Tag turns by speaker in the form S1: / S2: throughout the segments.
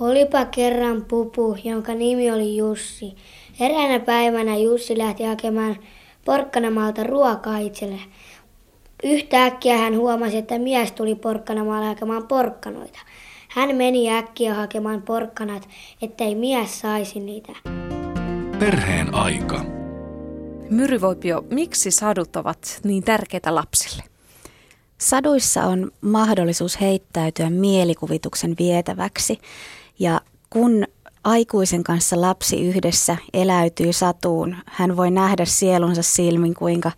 S1: Olipa kerran pupu, jonka nimi oli Jussi. Eräänä päivänä Jussi lähti hakemaan porkkanamaalta ruokaa itselle. Yhtäkkiä hän huomasi, että mies tuli porkkanamaalle hakemaan porkkanoita. Hän meni äkkiä hakemaan porkkanat, ettei mies saisi niitä.
S2: Perheen aika.
S3: Myryvoipio, miksi sadut ovat niin tärkeitä lapsille?
S4: Saduissa on mahdollisuus heittäytyä mielikuvituksen vietäväksi ja kun aikuisen kanssa lapsi yhdessä eläytyy satuun, hän voi nähdä sielunsa silmin, kuinka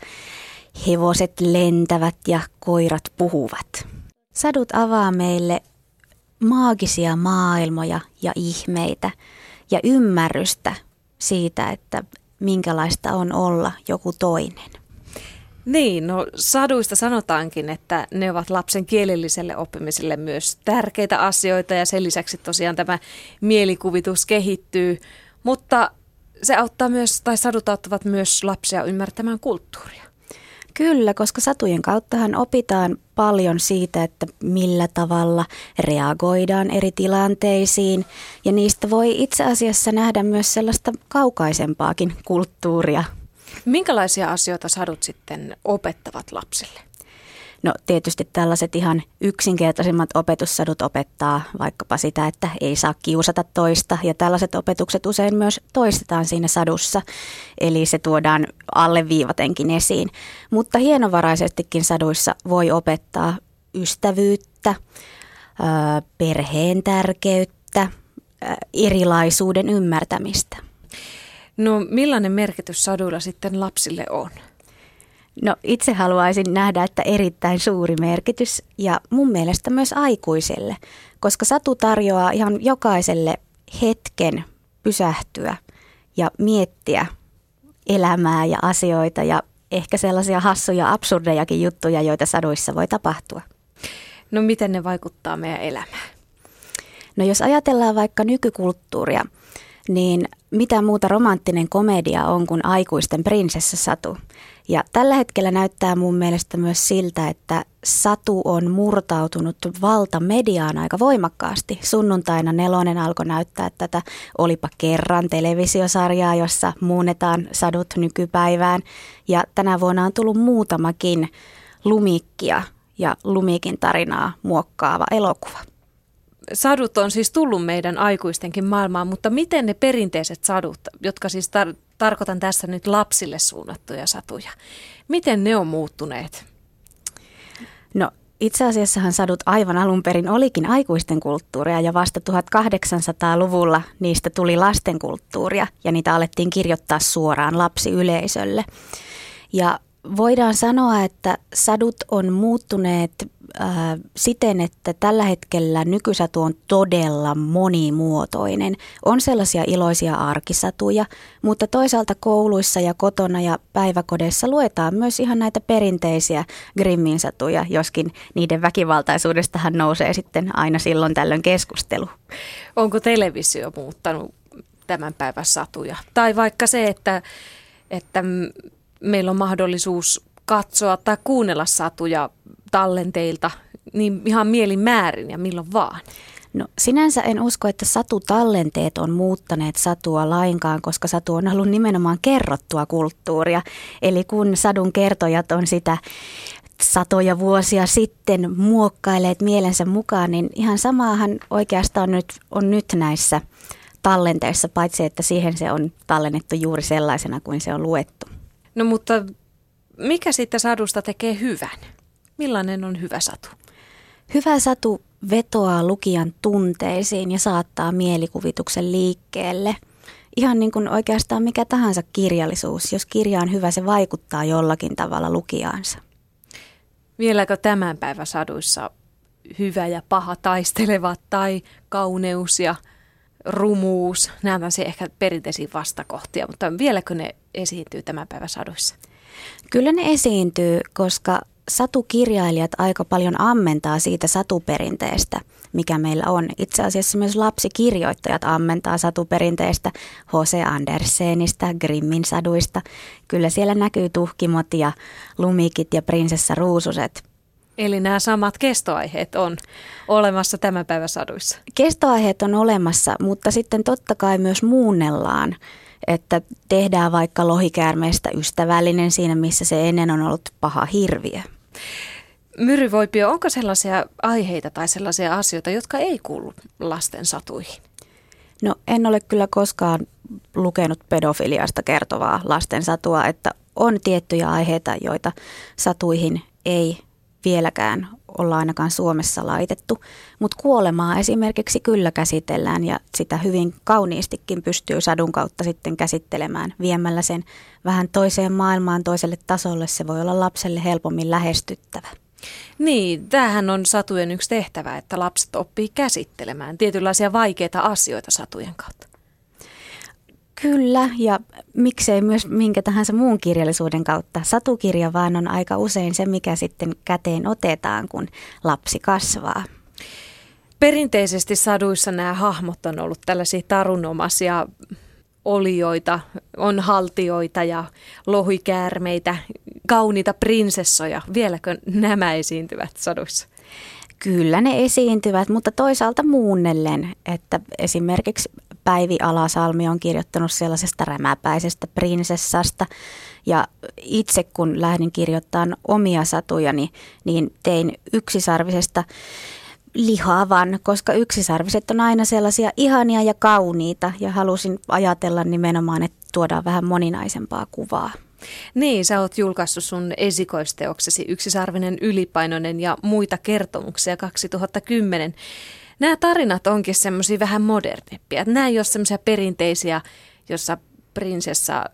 S4: hevoset lentävät ja koirat puhuvat. Sadut avaa meille maagisia maailmoja ja ihmeitä ja ymmärrystä siitä, että minkälaista on olla joku toinen.
S3: Niin, no saduista sanotaankin, että ne ovat lapsen kielelliselle oppimiselle myös tärkeitä asioita ja sen lisäksi tosiaan tämä mielikuvitus kehittyy, mutta se auttaa myös, tai sadut auttavat myös lapsia ymmärtämään kulttuuria.
S4: Kyllä, koska satujen kauttahan opitaan paljon siitä, että millä tavalla reagoidaan eri tilanteisiin ja niistä voi itse asiassa nähdä myös sellaista kaukaisempaakin kulttuuria.
S3: Minkälaisia asioita sadut sitten opettavat lapsille?
S4: No tietysti tällaiset ihan yksinkertaisimmat opetussadut opettaa vaikkapa sitä, että ei saa kiusata toista ja tällaiset opetukset usein myös toistetaan siinä sadussa, eli se tuodaan alleviivatenkin esiin. Mutta hienovaraisestikin saduissa voi opettaa ystävyyttä, perheen tärkeyttä, erilaisuuden ymmärtämistä.
S3: No millainen merkitys saduilla sitten lapsille on?
S4: No itse haluaisin nähdä, että erittäin suuri merkitys ja mun mielestä myös aikuiselle, koska satu tarjoaa ihan jokaiselle hetken pysähtyä ja miettiä elämää ja asioita ja ehkä sellaisia hassuja, absurdejakin juttuja, joita saduissa voi tapahtua.
S3: No miten ne vaikuttaa meidän elämään?
S4: No jos ajatellaan vaikka nykykulttuuria, niin mitä muuta romanttinen komedia on kuin aikuisten prinsessasatu. Ja tällä hetkellä näyttää mun mielestä myös siltä, että Satu on murtautunut valtamediaan aika voimakkaasti. Sunnuntaina Nelonen alkoi näyttää tätä Olipa kerran televisiosarjaa, jossa muunnetaan sadut nykypäivään. Ja tänä vuonna on tullut muutamakin lumikkia ja lumikin tarinaa muokkaava elokuva
S3: sadut on siis tullut meidän aikuistenkin maailmaan, mutta miten ne perinteiset sadut, jotka siis tar- tarkoitan tässä nyt lapsille suunnattuja satuja, miten ne on muuttuneet?
S4: No itse asiassahan sadut aivan alun perin olikin aikuisten kulttuuria ja vasta 1800-luvulla niistä tuli lastenkulttuuria ja niitä alettiin kirjoittaa suoraan lapsiyleisölle. Ja voidaan sanoa, että sadut on muuttuneet äh, siten, että tällä hetkellä nykysatu on todella monimuotoinen. On sellaisia iloisia arkisatuja, mutta toisaalta kouluissa ja kotona ja päiväkodeissa luetaan myös ihan näitä perinteisiä Grimmin satuja, joskin niiden väkivaltaisuudestahan nousee sitten aina silloin tällöin keskustelu.
S3: Onko televisio muuttanut tämän päivän satuja? Tai vaikka se, että, että meillä on mahdollisuus katsoa tai kuunnella satuja tallenteilta niin ihan mielin määrin ja milloin vaan?
S4: No sinänsä en usko, että satutallenteet on muuttaneet satua lainkaan, koska satu on ollut nimenomaan kerrottua kulttuuria. Eli kun sadun kertojat on sitä satoja vuosia sitten muokkailleet mielensä mukaan, niin ihan samaahan oikeastaan nyt, on nyt näissä tallenteissa, paitsi että siihen se on tallennettu juuri sellaisena kuin se on luettu.
S3: No mutta mikä sitten sadusta tekee hyvän? Millainen on hyvä satu?
S4: Hyvä satu vetoaa lukijan tunteisiin ja saattaa mielikuvituksen liikkeelle. Ihan niin kuin oikeastaan mikä tahansa kirjallisuus. Jos kirja on hyvä, se vaikuttaa jollakin tavalla lukijaansa.
S3: Vieläkö tämän päivän saduissa hyvä ja paha taistelevat tai kauneus ja rumuus? Nämä on ehkä perinteisiä vastakohtia, mutta vieläkö ne esiintyy tämän päivän saduissa?
S4: Kyllä ne esiintyy, koska satukirjailijat aika paljon ammentaa siitä satuperinteestä, mikä meillä on. Itse asiassa myös lapsikirjoittajat ammentaa satuperinteestä H.C. Andersenista, Grimmin saduista. Kyllä siellä näkyy tuhkimot ja lumikit ja prinsessa ruususet.
S3: Eli nämä samat kestoaiheet on olemassa tämän päivän saduissa.
S4: Kestoaiheet on olemassa, mutta sitten totta kai myös muunnellaan, että tehdään vaikka lohikäärmeestä ystävällinen siinä, missä se ennen on ollut paha hirviö.
S3: Myryvoipio, onko sellaisia aiheita tai sellaisia asioita, jotka ei kuulu lasten satuihin?
S4: No en ole kyllä koskaan lukenut pedofiliasta kertovaa lasten satua, että on tiettyjä aiheita, joita satuihin ei vieläkään olla ainakaan Suomessa laitettu, mutta kuolemaa esimerkiksi kyllä käsitellään ja sitä hyvin kauniistikin pystyy sadun kautta sitten käsittelemään viemällä sen vähän toiseen maailmaan, toiselle tasolle. Se voi olla lapselle helpommin lähestyttävä.
S3: Niin, tämähän on satujen yksi tehtävä, että lapset oppii käsittelemään tietynlaisia vaikeita asioita satujen kautta.
S4: Kyllä, ja miksei myös minkä tahansa muun kirjallisuuden kautta. Satukirja vaan on aika usein se, mikä sitten käteen otetaan, kun lapsi kasvaa.
S3: Perinteisesti saduissa nämä hahmot on ollut tällaisia tarunomaisia olioita, on haltioita ja lohikäärmeitä, kauniita prinsessoja. Vieläkö nämä esiintyvät saduissa?
S4: Kyllä ne esiintyvät, mutta toisaalta muunnellen, että esimerkiksi Päivi Alasalmi on kirjoittanut sellaisesta rämäpäisestä prinsessasta. Ja itse kun lähdin kirjoittamaan omia satujani, niin tein yksisarvisesta lihavan, koska yksisarviset on aina sellaisia ihania ja kauniita ja halusin ajatella nimenomaan, että tuodaan vähän moninaisempaa kuvaa.
S3: Niin, sä oot julkaissut sun esikoisteoksesi Yksisarvinen ylipainoinen ja muita kertomuksia 2010. Nämä tarinat onkin semmoisia vähän modernimpia. Nämä ei ole semmoisia perinteisiä, jossa prinsessa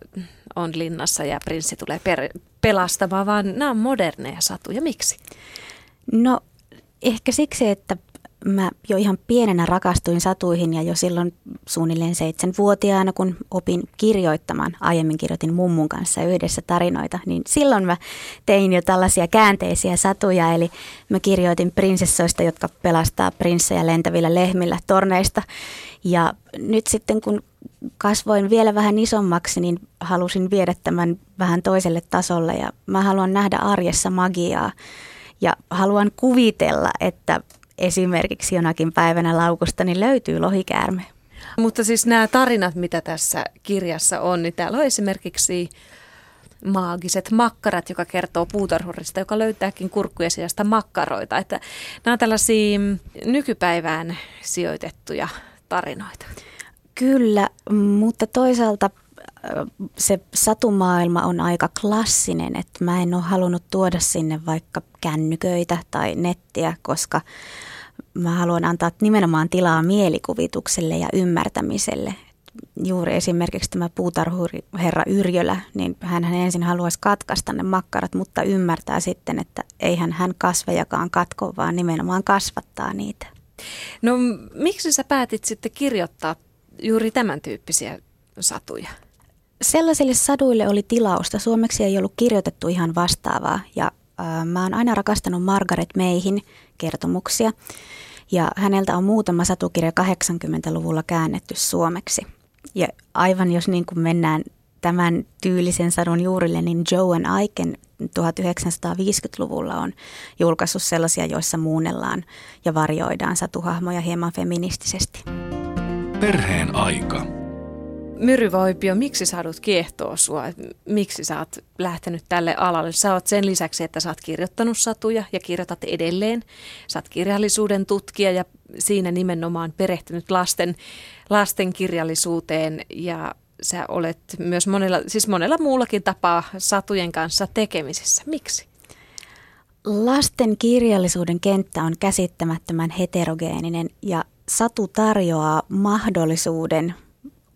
S3: on linnassa ja prinssi tulee per- pelastamaan, vaan nämä on moderneja satuja. Miksi?
S4: No ehkä siksi, että mä jo ihan pienenä rakastuin satuihin ja jo silloin suunnilleen seitsemänvuotiaana, kun opin kirjoittamaan, aiemmin kirjoitin mummun kanssa yhdessä tarinoita, niin silloin mä tein jo tällaisia käänteisiä satuja, eli mä kirjoitin prinsessoista, jotka pelastaa prinssejä lentävillä lehmillä torneista. Ja nyt sitten kun kasvoin vielä vähän isommaksi, niin halusin viedä tämän vähän toiselle tasolle. Ja mä haluan nähdä arjessa magiaa. Ja haluan kuvitella, että esimerkiksi jonakin päivänä laukusta niin löytyy lohikäärme.
S3: Mutta siis nämä tarinat, mitä tässä kirjassa on, niin täällä on esimerkiksi maagiset makkarat, joka kertoo puutarhurista, joka löytääkin kurkkujen sijasta makkaroita. Että nämä on tällaisia nykypäivään sijoitettuja tarinoita.
S4: Kyllä, mutta toisaalta se satumaailma on aika klassinen, että mä en ole halunnut tuoda sinne vaikka kännyköitä tai nettiä, koska mä haluan antaa nimenomaan tilaa mielikuvitukselle ja ymmärtämiselle. Juuri esimerkiksi tämä puutarhuri herra Yrjölä, niin hän ensin haluaisi katkaista ne makkarat, mutta ymmärtää sitten, että eihän hän kasvejakaan katko, vaan nimenomaan kasvattaa niitä.
S3: No miksi sä päätit sitten kirjoittaa juuri tämän tyyppisiä satuja?
S4: Sellaisille saduille oli tilausta. Suomeksi ei ollut kirjoitettu ihan vastaavaa ja äh, mä oon aina rakastanut Margaret Meihin kertomuksia ja häneltä on muutama satukirja 80-luvulla käännetty suomeksi. Ja aivan jos niin kuin mennään tämän tyylisen sadun juurille, niin Joan Aiken 1950-luvulla on julkaissut sellaisia, joissa muunnellaan ja varjoidaan satuhahmoja hieman feministisesti.
S2: Perheen aika.
S3: Myryvoipio, miksi sä haluat kiehtoa sua? Miksi sä oot lähtenyt tälle alalle? Sä oot sen lisäksi, että sä oot kirjoittanut satuja ja kirjoitat edelleen. Sä oot kirjallisuuden tutkija ja siinä nimenomaan perehtynyt lasten, lasten kirjallisuuteen ja sä olet myös monella, siis monella muullakin tapaa satujen kanssa tekemisissä. Miksi?
S4: Lasten kirjallisuuden kenttä on käsittämättömän heterogeeninen ja satu tarjoaa mahdollisuuden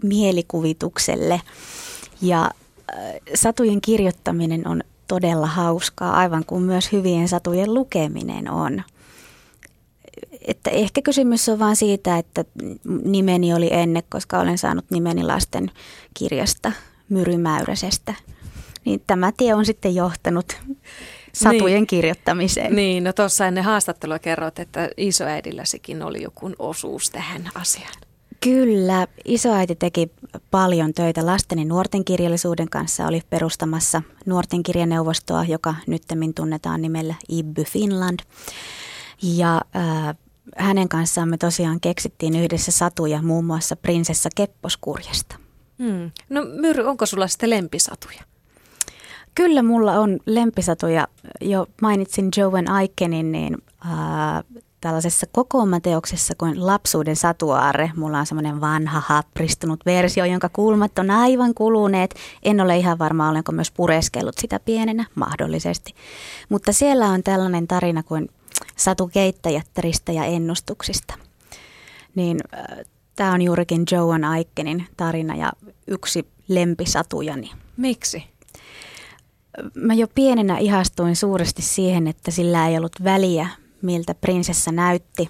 S4: mielikuvitukselle. Ja äh, satujen kirjoittaminen on todella hauskaa, aivan kuin myös hyvien satujen lukeminen on. Että ehkä kysymys on vain siitä, että nimeni oli ennen, koska olen saanut nimeni lasten kirjasta Myrymäyräsestä. Niin tämä tie on sitten johtanut satujen niin. kirjoittamiseen.
S3: Niin, no tuossa ennen haastattelua kerroit, että isoäidilläsikin oli joku osuus tähän asiaan.
S4: Kyllä, isoäiti teki paljon töitä lasten ja nuorten kirjallisuuden kanssa. Oli perustamassa nuorten kirjaneuvostoa, joka nyttemmin tunnetaan nimellä IBBY Finland. Ja äh, hänen kanssaan me tosiaan keksittiin yhdessä satuja muun muassa prinsessa Kepposkurjasta.
S3: Hmm. No Myry, onko sulla sitten lempisatuja?
S4: Kyllä mulla on lempisatuja. Jo mainitsin Joan Aikenin, niin äh, tällaisessa kokoomateoksessa kuin Lapsuuden satuaare. Mulla on semmoinen vanha hapristunut versio, jonka kulmat on aivan kuluneet. En ole ihan varma, olenko myös pureskellut sitä pienenä, mahdollisesti. Mutta siellä on tällainen tarina kuin Satu keittäjättäristä ja ennustuksista. Niin äh, tämä on juurikin Joan Aikenin tarina ja yksi lempisatujani.
S3: Miksi?
S4: Mä jo pienenä ihastuin suuresti siihen, että sillä ei ollut väliä, miltä prinsessa näytti.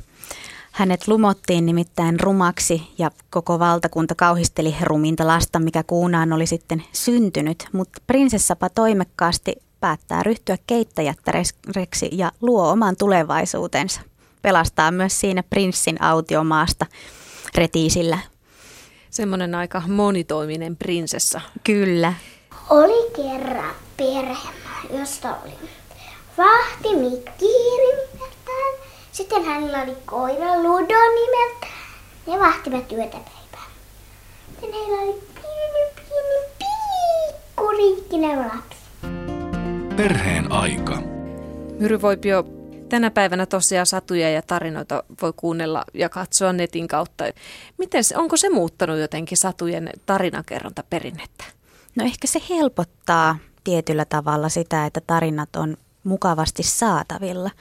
S4: Hänet lumottiin nimittäin rumaksi ja koko valtakunta kauhisteli ruminta lasta, mikä kuunaan oli sitten syntynyt, mutta prinsessapa toimekkaasti päättää ryhtyä keittäjättäreksi ja luo oman tulevaisuutensa. Pelastaa myös siinä prinssin autiomaasta retiisillä.
S3: Semmoinen aika monitoiminen prinsessa.
S4: Kyllä.
S1: Oli kerran perhe, josta oli vahti Mikki nimeltään. Sitten hänellä oli koira Ludo nimeltään. Ne vahtivat työtä päivää. Sitten heillä oli pieni, pieni, pikku riikkinen lapsi.
S2: Perheen aika.
S3: Myry Voipio, tänä päivänä tosiaan satuja ja tarinoita voi kuunnella ja katsoa netin kautta. Miten, onko se muuttanut jotenkin satujen tarinankerrontaperinnettä?
S4: No ehkä se helpottaa tietyllä tavalla sitä, että tarinat on mukavasti saatavilla.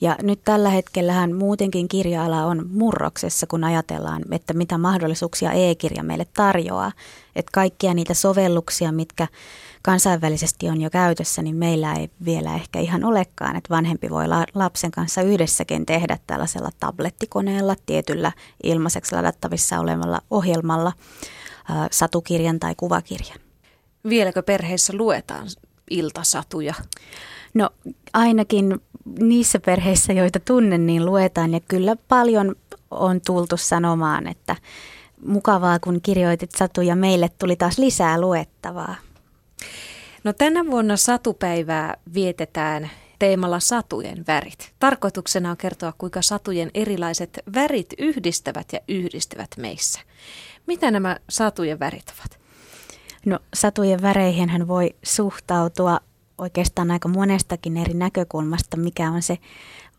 S4: Ja nyt tällä hetkellähän muutenkin kirja-ala on murroksessa, kun ajatellaan, että mitä mahdollisuuksia e-kirja meille tarjoaa. Että kaikkia niitä sovelluksia, mitkä kansainvälisesti on jo käytössä, niin meillä ei vielä ehkä ihan olekaan, että vanhempi voi lapsen kanssa yhdessäkin tehdä tällaisella tablettikoneella, tietyllä ilmaiseksi ladattavissa olevalla ohjelmalla satukirjan tai kuvakirjan.
S3: Vieläkö perheissä luetaan iltasatuja?
S4: No ainakin niissä perheissä, joita tunnen, niin luetaan ja kyllä paljon on tultu sanomaan, että mukavaa kun kirjoitit satuja, meille tuli taas lisää luettavaa.
S3: No tänä vuonna satupäivää vietetään teemalla satujen värit. Tarkoituksena on kertoa, kuinka satujen erilaiset värit yhdistävät ja yhdistävät meissä. Mitä nämä satujen värit ovat?
S4: No satujen väreihin hän voi suhtautua oikeastaan aika monestakin eri näkökulmasta, mikä on se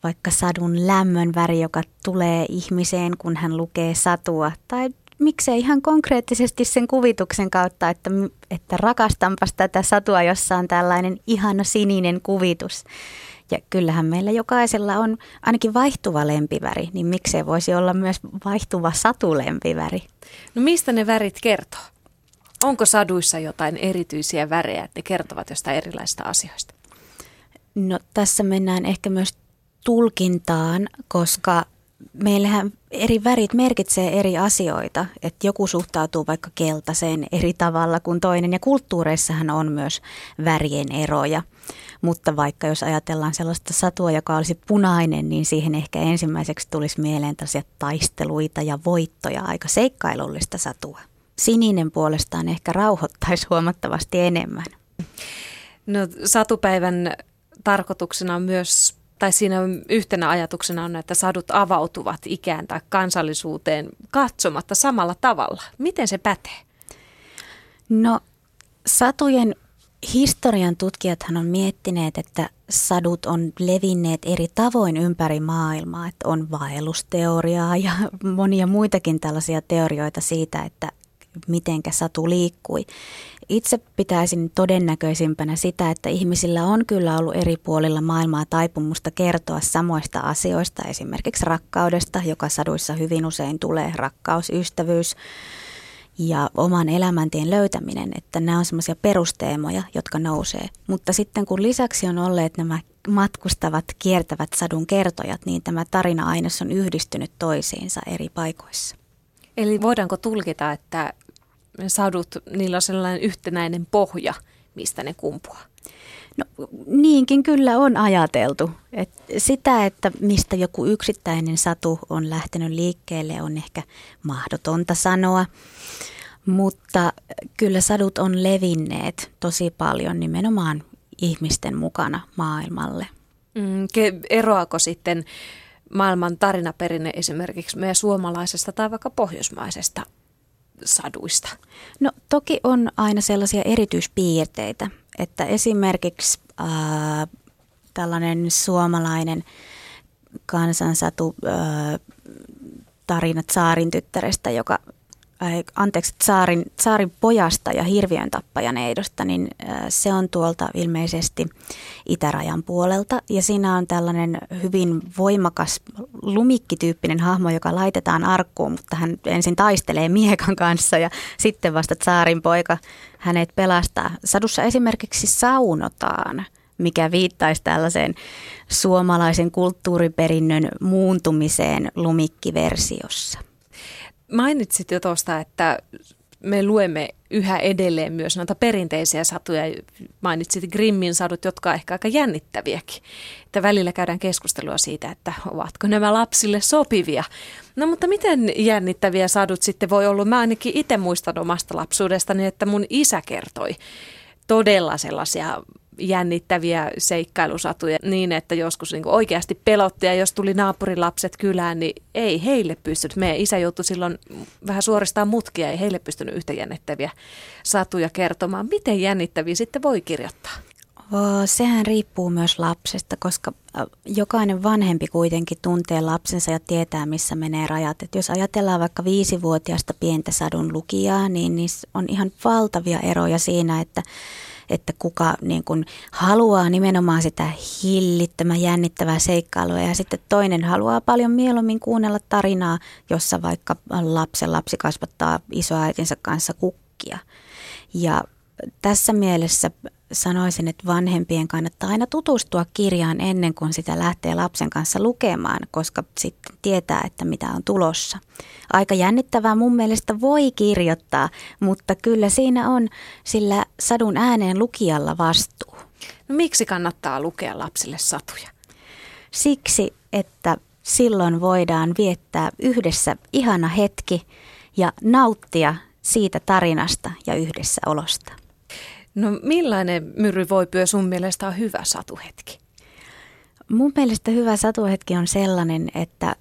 S4: vaikka sadun lämmön väri, joka tulee ihmiseen, kun hän lukee satua, tai miksei ihan konkreettisesti sen kuvituksen kautta, että, että rakastanpas tätä satua, jossa on tällainen ihana sininen kuvitus. Ja kyllähän meillä jokaisella on ainakin vaihtuva lempiväri, niin miksei voisi olla myös vaihtuva satulempiväri.
S3: No mistä ne värit kertoo? Onko saduissa jotain erityisiä värejä, että ne kertovat jostain erilaisista asioista?
S4: No tässä mennään ehkä myös tulkintaan, koska meillähän eri värit merkitsee eri asioita, että joku suhtautuu vaikka keltaiseen eri tavalla kuin toinen ja kulttuureissahan on myös värien eroja. Mutta vaikka jos ajatellaan sellaista satua, joka olisi punainen, niin siihen ehkä ensimmäiseksi tulisi mieleen tällaisia taisteluita ja voittoja, aika seikkailullista satua. Sininen puolestaan ehkä rauhoittaisi huomattavasti enemmän.
S3: No satupäivän tarkoituksena on myös tai siinä yhtenä ajatuksena on, että sadut avautuvat ikään tai kansallisuuteen katsomatta samalla tavalla. Miten se pätee?
S4: No satujen historian tutkijathan on miettineet, että sadut on levinneet eri tavoin ympäri maailmaa. Että on vaellusteoriaa ja monia muitakin tällaisia teorioita siitä, että mitenkä satu liikkui. Itse pitäisin todennäköisimpänä sitä, että ihmisillä on kyllä ollut eri puolilla maailmaa taipumusta kertoa samoista asioista, esimerkiksi rakkaudesta, joka saduissa hyvin usein tulee, rakkaus, ystävyys ja oman elämäntien löytäminen, että nämä on semmoisia perusteemoja, jotka nousee. Mutta sitten kun lisäksi on olleet nämä matkustavat, kiertävät sadun kertojat, niin tämä tarina-aines on yhdistynyt toisiinsa eri paikoissa.
S3: Eli voidaanko tulkita, että sadut, niillä on sellainen yhtenäinen pohja, mistä ne kumpuaa?
S4: No niinkin kyllä on ajateltu. Et sitä, että mistä joku yksittäinen satu on lähtenyt liikkeelle, on ehkä mahdotonta sanoa. Mutta kyllä sadut on levinneet tosi paljon nimenomaan ihmisten mukana maailmalle.
S3: Mm, eroako sitten maailman tarinaperinne esimerkiksi meidän suomalaisesta tai vaikka pohjoismaisesta saduista?
S4: No toki on aina sellaisia erityispiirteitä, että esimerkiksi ää, tällainen suomalainen kansansatu ää, tarina Saarin tyttärestä, joka äh, anteeksi, saarin, saarin pojasta ja hirviön tappajan eidosta, niin äh, se on tuolta ilmeisesti itärajan puolelta. Ja siinä on tällainen hyvin voimakas lumikkityyppinen hahmo, joka laitetaan arkkuun, mutta hän ensin taistelee miekan kanssa ja sitten vasta saarin poika hänet pelastaa. Sadussa esimerkiksi saunotaan mikä viittaisi tällaiseen suomalaisen kulttuuriperinnön muuntumiseen lumikkiversiossa.
S3: Mainitsit jo tuosta, että me luemme yhä edelleen myös noita perinteisiä satuja. Mainitsit Grimmin sadut, jotka ovat ehkä aika jännittäviäkin. Että välillä käydään keskustelua siitä, että ovatko nämä lapsille sopivia. No mutta miten jännittäviä sadut sitten voi olla? Mä ainakin itse muistan omasta lapsuudestani, että mun isä kertoi todella sellaisia jännittäviä seikkailusatuja niin, että joskus niin oikeasti pelotti ja jos tuli naapurilapset kylään, niin ei heille pystynyt. Meidän isä joutui silloin vähän suoristaan mutkia, ei heille pystynyt yhtä jännittäviä satuja kertomaan. Miten jännittäviä sitten voi kirjoittaa?
S4: Sehän riippuu myös lapsesta, koska jokainen vanhempi kuitenkin tuntee lapsensa ja tietää, missä menee rajat. Et jos ajatellaan vaikka viisivuotiaasta pientä sadun lukijaa, niin niissä on ihan valtavia eroja siinä, että että kuka niin kuin haluaa nimenomaan sitä hillittömän jännittävää seikkailua ja sitten toinen haluaa paljon mieluummin kuunnella tarinaa, jossa vaikka lapsen lapsi kasvattaa isoäitinsä kanssa kukkia. Ja tässä mielessä sanoisin, että vanhempien kannattaa aina tutustua kirjaan ennen kuin sitä lähtee lapsen kanssa lukemaan, koska sitten tietää, että mitä on tulossa. Aika jännittävää mun mielestä voi kirjoittaa, mutta kyllä siinä on sillä sadun ääneen lukijalla vastuu.
S3: No miksi kannattaa lukea lapsille satuja?
S4: Siksi, että silloin voidaan viettää yhdessä ihana hetki ja nauttia siitä tarinasta ja yhdessäolosta.
S3: No millainen Myry Voipyö sun mielestä on hyvä satuhetki?
S4: Mun mielestä hyvä satuhetki on sellainen, että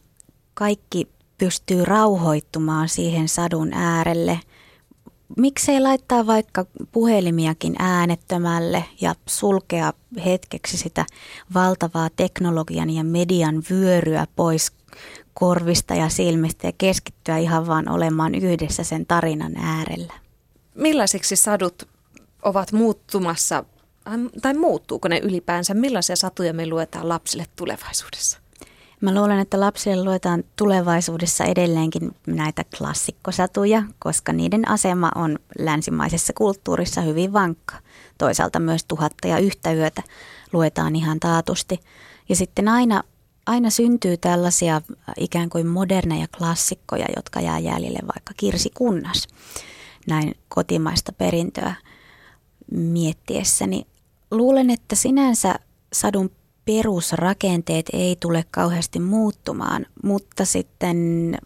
S4: kaikki pystyy rauhoittumaan siihen sadun äärelle. Miksei laittaa vaikka puhelimiakin äänettömälle ja sulkea hetkeksi sitä valtavaa teknologian ja median vyöryä pois korvista ja silmistä ja keskittyä ihan vaan olemaan yhdessä sen tarinan äärellä.
S3: Millaisiksi sadut ovat muuttumassa, tai muuttuuko ne ylipäänsä? Millaisia satuja me luetaan lapsille tulevaisuudessa?
S4: Mä luulen, että lapsille luetaan tulevaisuudessa edelleenkin näitä klassikkosatuja, koska niiden asema on länsimaisessa kulttuurissa hyvin vankka. Toisaalta myös tuhatta ja yhtä yötä luetaan ihan taatusti. Ja sitten aina, aina syntyy tällaisia ikään kuin moderneja klassikkoja, jotka jää jäljelle vaikka Kirsi Kunnas. Näin kotimaista perintöä miettiessäni. Luulen, että sinänsä sadun perusrakenteet ei tule kauheasti muuttumaan, mutta sitten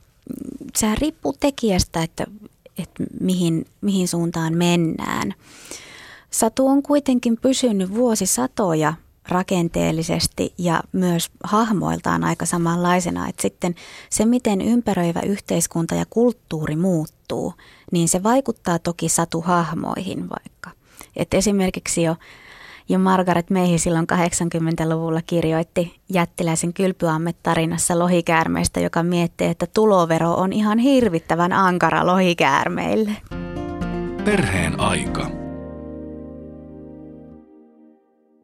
S4: sehän riippuu tekijästä, että, että mihin, mihin suuntaan mennään. Satu on kuitenkin pysynyt vuosisatoja rakenteellisesti ja myös hahmoiltaan aika samanlaisena, että sitten se, miten ympäröivä yhteiskunta ja kulttuuri muuttuu, niin se vaikuttaa toki satuhahmoihin vaikka. Et esimerkiksi jo, jo Margaret Meihi silloin 80-luvulla kirjoitti jättiläisen kylpyammet-tarinassa lohikäärmeestä, joka miettii, että tulovero on ihan hirvittävän ankara lohikäärmeille.
S2: Perheen aika.